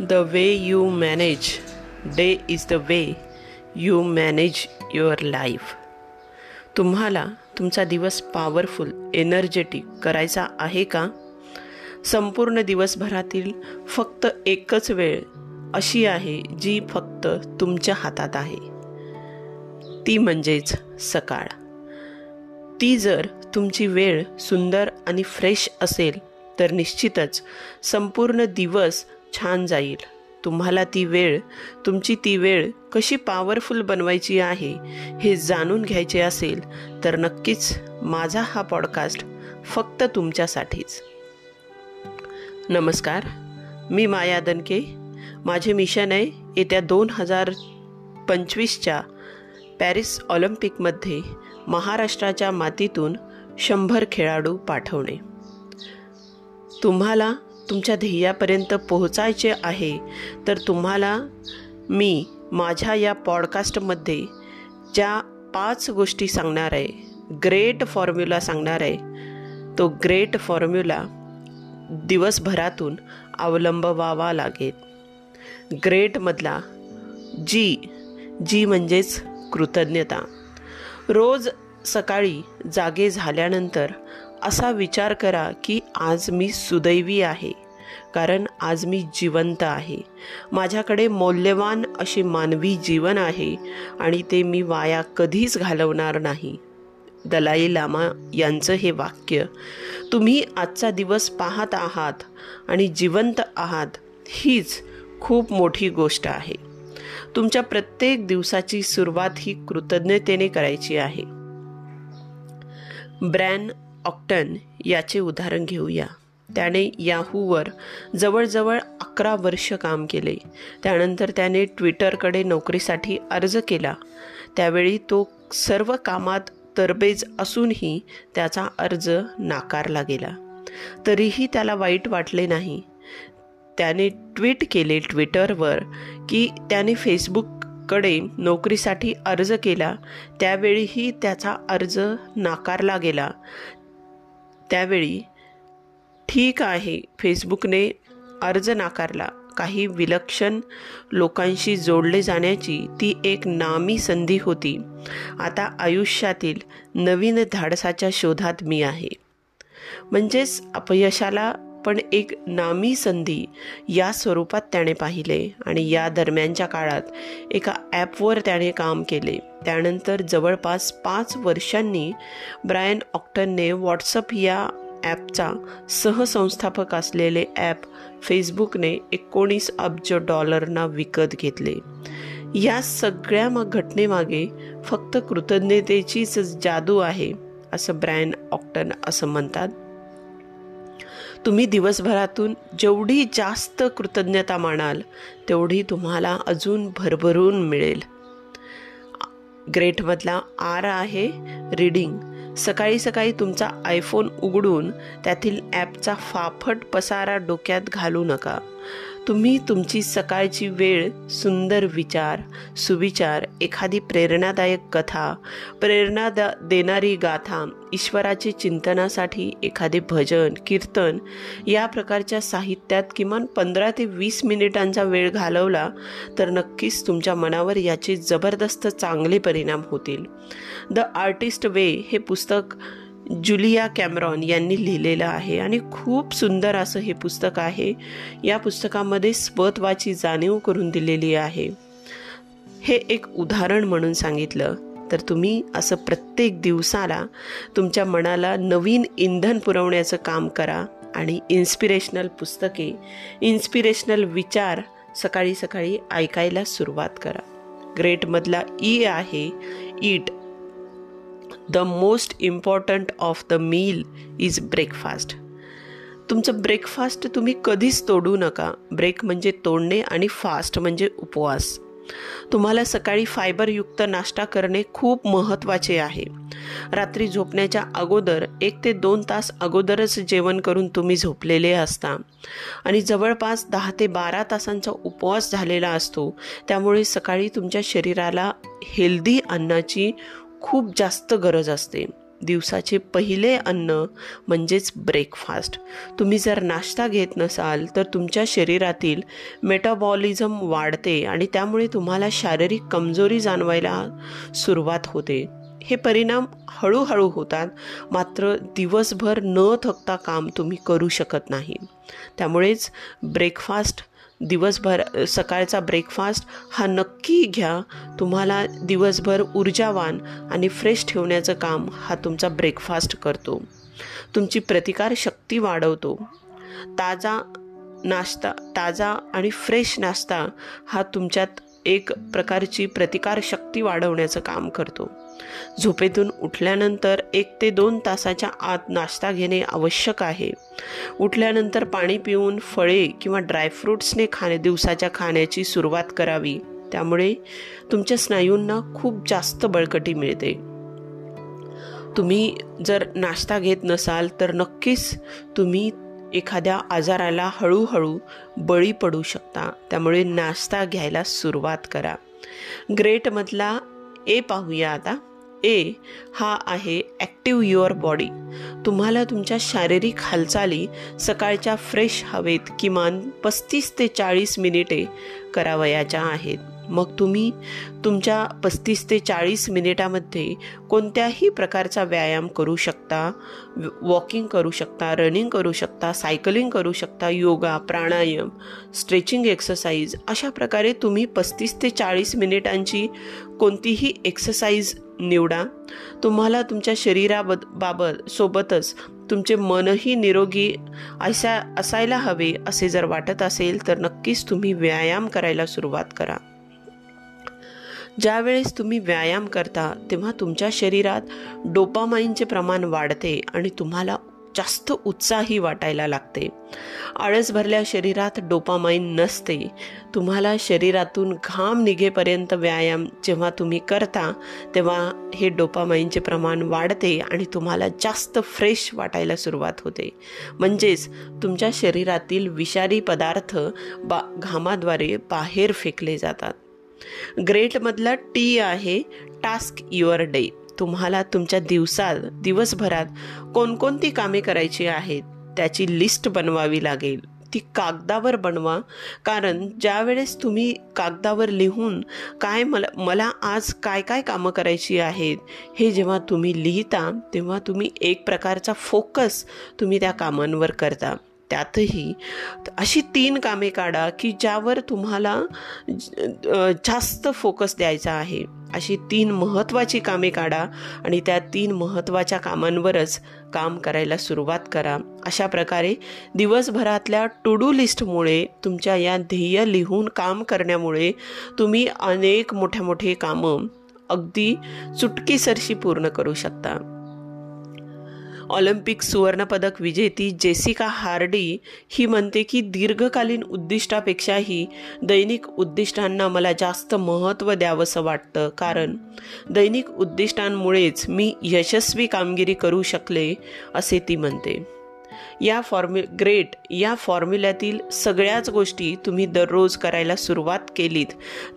The way you manage day is the way you manage your life. तुम्हाला तुमचा दिवस powerful energetic करायचा आहे का? संपूर्ण दिवसभरातील फक्त एकच वेळ अशी आहे जी फक्त तुमच्या हातात आहे. ती म्हणजेच सकाळ. ती जर तुमची वेळ सुंदर आणि फ्रेश असेल तर निश्चितच संपूर्ण दिवस छान जाईल. तुम्हाला ती वेळ तुमची ती वेळ कशी पॉवरफुल बनवायची आहे हे जाणून घ्यायचे असेल तर नक्कीच माझा हा पॉडकास्ट फक्त तुमच्यासाठीच. नमस्कार मी माया दनके. माझे मिशन आहे येत्या दोन हजार पंचवीसच्या पॅरिस ऑलिम्पिकमध्ये महाराष्ट्राच्या मातीतून शंभर खेळाडू पाठवणे. तुम्हाला तुमच्या ध्येयापर्यंत पोहोचायचे आहे तर तुम्हाला मी माझ्या या पॉडकास्टमध्ये ज्या पाच गोष्टी सांगणार आहे ग्रेट फॉर्म्युला सांगणार आहे तो ग्रेट फॉर्म्युला दिवसभरातून अवलंबवावा लागेल. ग्रेटमधला जी जी म्हणजेच कृतज्ञता. रोज सकाळी जागे झाल्यानंतर असा विचार करा की आज मी सुदैवी आहे कारण आज मी जिवंत आहे. माझ्याकडे मौल्यवान असे मानवी जीवन आहे आणि ते मी वाया कधीच घालवणार नाही. दलाई लामा यांचं हे वाक्य तुम्ही आजचा दिवस पाहत आहात आणि जिवंत आहात हीच खूप मोठी गोष्ट आहे. तुमच्या प्रत्येक दिवसाची सुरुवात ही कृतज्ञतेने करायची आहे. ब्रॅन ऑक्टन याचे उदाहरण घेऊया. त्याने याहूवर जवळजवळ अकरा वर्ष काम केले. त्यानंतर त्याने ट्विटरकडे नोकरीसाठी अर्ज केला. त्यावेळी तो सर्व कामात तरबेज असूनही त्याचा अर्ज नाकारला गेला. तरीही त्याला वाईट वाटले नाही. त्याने ट्विट केले ट्विटरवर की त्याने फेसबुक कडे नोकरीसाठी अर्ज केला त्यावेळीही त्याचा अर्ज नाकारला गेला. त्यावेळी ठीक आहे फेसबुकने अर्ज नाकारला. काही विलक्षण लोकांशी जोडले जाण्याची ती एक नामी संधी होती. आता आयुष्यातील नवीन धाडसाच्या शोधात मी आहे. म्हणजेच अपयशाला पण एक नामी संधी या स्वरूपात त्याने पाहिले आणि या दरम्यानच्या काळात एका ॲपवर त्याने काम केले. त्यानंतर जवळपास पाच वर्षांनी ब्रायन ऑक्टनने व्हॉट्सअप या ॲपचा सहसंस्थापक असलेले ॲप फेसबुकने एकोणीस अब्ज डॉलरना विकत घेतले. या सगळ्या मग घटनेमागे फक्त कृतज्ञतेचीच जादू आहे असं ब्रायन ऑक्टन असं म्हणतात. तुम्ही दिवसभरातून जेवढी जास्त कृतज्ञता मानाल तेवढी तुम्हाला अजून भरभरून मिळेल. ग्रेटमधला आर आहे रीडिंग. सकाळी सकाळी तुमचा आयफोन उघडून त्यातील ॲपचा फाफट पसारा डोक्यात घालू नका. तुम्ही तुमची सकाळची वेळ सुंदर विचार सुविचार एखादी प्रेरणादायक कथा प्रेरणा दा देणारी गाथा ईश्वराचे चिंतनासाठी एखादे भजन कीर्तन या प्रकारच्या साहित्यात किमान पंधरा ते वीस मिनिटांचा वेळ घालवला तर नक्कीच तुमच्या मनावर याचे जबरदस्त चांगले परिणाम होतील. द आर्टिस्ट वे हे पुस्तक जुलिया कॅमरॉन यांनी लिहिलेलं आहे आणि खूप सुंदर असं हे पुस्तक आहे. या पुस्तकामध्ये स्वत्वाची जाणीव करून दिलेली आहे. हे एक उदाहरण म्हणून सांगितलं. तर तुम्ही असं प्रत्येक दिवसाला तुमच्या मनाला नवीन इंधन पुरवण्याचं काम करा आणि इन्स्पिरेशनल पुस्तके इन्स्पिरेशनल विचार सकाळी सकाळी ऐकायला सुरुवात करा. ग्रेटमधला ई e आहे eat the most important of the meal is breakfast. तुमचं ब्रेकफास्ट तुम्ही कधीच तोडू नका. ब्रेक म्हणजे तोडणे आणि फास्ट म्हणजे उपवास. तुम्हाला सकाळी फायबरयुक्त नाश्ता करणे खूप महत्त्वाचे आहे. रात्री झोपण्याच्या अगोदर एक ते दोन तास अगोदरच जेवण करून तुम्ही झोपलेले असता. आणि जवळपास दहा ते बारा तासांचा उपवास झालेला असतो. त्यामुळे सकाळी तुमच्या शरीराला हेल्दी अन्नाची खूप जास्त गरज असते. दिवसाचे पहिले अन्न म्हणजेच ब्रेकफास्ट तुम्ही जर नाश्ता घेत नसाल तर तुमच्या शरीरातील मेटाबॉलिझम वाढते आणि त्यामुळे तुम्हाला शारीरिक कमजोरी जाणवायला सुरुवात होते. हे परिणाम हळूहळू होतात मात्र दिवसभर न थकता काम तुम्ही करू शकत नाही. त्यामुळेच ब्रेकफास्ट दिवसभर सकाळचा ब्रेकफास्ट हा नक्की घ्या. तुम्हाला दिवसभर ऊर्जावान आणि फ्रेश ठेवण्याचं काम हा तुमचा ब्रेकफास्ट करतो. तुमची प्रतिकार शक्ती वाढवतो. ताजा नाश्ता ताजा आणि फ्रेश नाश्ता हा तुमच्यात एक प्रकारची प्रतिकार शक्ती वाढवण्याचं काम करतो. झोपेतून उठल्यानंतर एक ते दोन तासाच्या आत नाश्ता घेणे आवश्यक आहे. उठल्यानंतर पाणी पिऊन फळे किंवा ड्रायफ्रूट्सने खाणे दिवसाच्या खाण्याची सुरुवात करावी. त्यामुळे तुमच्या स्नायूंना खूप जास्त बळकटी मिळते. तुम्ही जर नाश्ता घेत नसाल तर नक्कीच तुम्ही एखाद्या आजाराला हळूहळू बळी पडू शकता. त्यामुळे नाश्ता घ्यायला सुरुवात करा. ग्रेटमधला ए पाहूया आता. ए हा आहे ॲक्टिव्ह युअर बॉडी तुम्हाला तुमच्या शारीरिक हालचाली सकाळच्या फ्रेश हवेत किमान पस्तीस ते चाळीस मिनिटे करावयाच्या आहेत. मग तुम्ही तुमच्या पस्तीस ते चाळीस मिनिटामध्ये कोणत्याही प्रकारचा व्यायाम करू शकता वॉकिंग करू शकता रनिंग करू शकता सायकलिंग करू शकता योगा प्राणायाम स्ट्रेचिंग एक्सरसाइज अशा प्रकारे तुम्ही पस्तीस ते चाळीस मिनिटांची कोणतीही एक्सरसाइज निवडा. तुम्हाला तुमच्या शरीराबद बाबत सोबतच तुमचे मनही निरोगी असा असायला हवे असे जर वाटत असेल तर नक्कीच तुम्ही व्यायाम करायला सुरुवात करा. ज्यावेळेस तुम्ही व्यायाम करता तेव्हा तुमच्या शरीरात डोपामाईनचे प्रमाण वाढते आणि तुम्हाला जास्त उत्साही वाटायला लागते. आळस भरल्या शरीरात डोपामाइन नसते. तुम्हाला शरीरातून घाम निघेपर्यंत व्यायाम जेव्हा तुम्ही करता तेव्हा हे डोपामाईनचे प्रमाण वाढते आणि तुम्हाला जास्त फ्रेश वाटायला सुरुवात होते. म्हणजेच तुमच्या शरीरातील विषारी पदार्थ बा घामाद्वारे बाहेर फेकले जातात. ग्रेटमधला टी आहे टास्क युअर डे. तुम्हाला तुमच्या दिवसात दिवसभरात कोणकोणती कामे करायची आहेत त्याची लिस्ट बनवावी लागेल. ती कागदावर बनवा कारण ज्यावेळेस तुम्ही कागदावर लिहून काय मला मला आज काय काय कामं करायची आहेत हे जेव्हा तुम्ही लिहिता तेव्हा तुम्ही एक प्रकारचा फोकस तुम्ही त्या कामांवर करता. त्यातही अशी तीन कामे काढा की ज्यावर तुम्हाला जास्त फोकस द्यायचा आहे. अशी तीन महत्त्वाची कामे काढा आणि त्या तीन महत्त्वाच्या कामांवरच काम करायला सुरुवात करा. अशा प्रकारे दिवसभरातल्या टू डू लिस्टमुळे तुमच्या या ध्येय लिहून काम करण्यामुळे तुम्ही अनेक मोठ्या मोठे कामं अगदी चुटकीसरशी पूर्ण करू शकता. ऑलिम्पिक सुवर्णपदक विजेती जेसिका हार्डी ही म्हणते की दीर्घकालीन उद्दिष्टापेक्षाही दैनिक उद्दिष्टांना मला जास्त महत्त्व द्यावंसं वाटतं. कारण दैनिक उद्दिष्टांमुळेच मी यशस्वी कामगिरी करू शकले असे ती म्हणते. या फॉर्म्यु ग्रेट या फॉर्म्युल्यातील सगळ्याच गोष्टी तुम्ही दररोज करायला सुरुवात केलीत.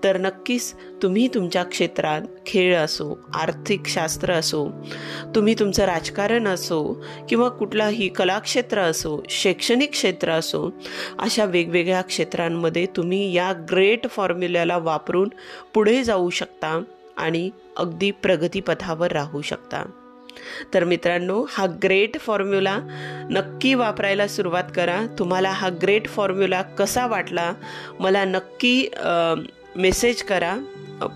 तर नक्कीच तुम्ही तुमच्या क्षेत्रात खेळ असो आर्थिक शास्त्र असो तुम्ही तुमचं राजकारण असो किंवा कुठलाही कलाक्षेत्र असो शैक्षणिक क्षेत्र असो अशा वेगवेगळ्या क्षेत्रांमध्ये तुम्ही या ग्रेट फॉर्म्युल्याला वापरून पुढे जाऊ शकता आणि अगदी प्रगतीपथावर राहू शकता. तर मित्रांनो हा ग्रेट फॉर्म्युला नक्की वापरायला सुरुवात करा. तुम्हाला हा ग्रेट फॉर्म्युला कसा वाटला मला नक्की मेसेज करा.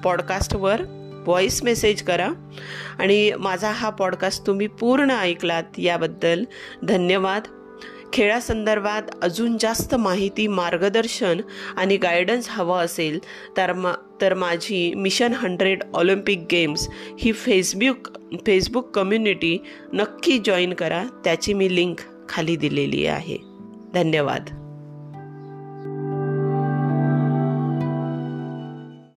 पॉडकास्टवर व्हॉईस मेसेज करा. आणि माझा हा पॉडकास्ट तुम्ही पूर्ण ऐकलात याबद्दल धन्यवाद. खेळासंदर्भात अजून जास्त माहिती मार्गदर्शन आणि गायडन्स हवं असेल तर मा तर माझी मिशन हंड्रेड ऑलिम्पिक गेम्स ही फेसबुक फेसबुक कम्युनिटी नक्की जॉईन करा. त्याची मी लिंक खाली दिलेली आहे. धन्यवाद.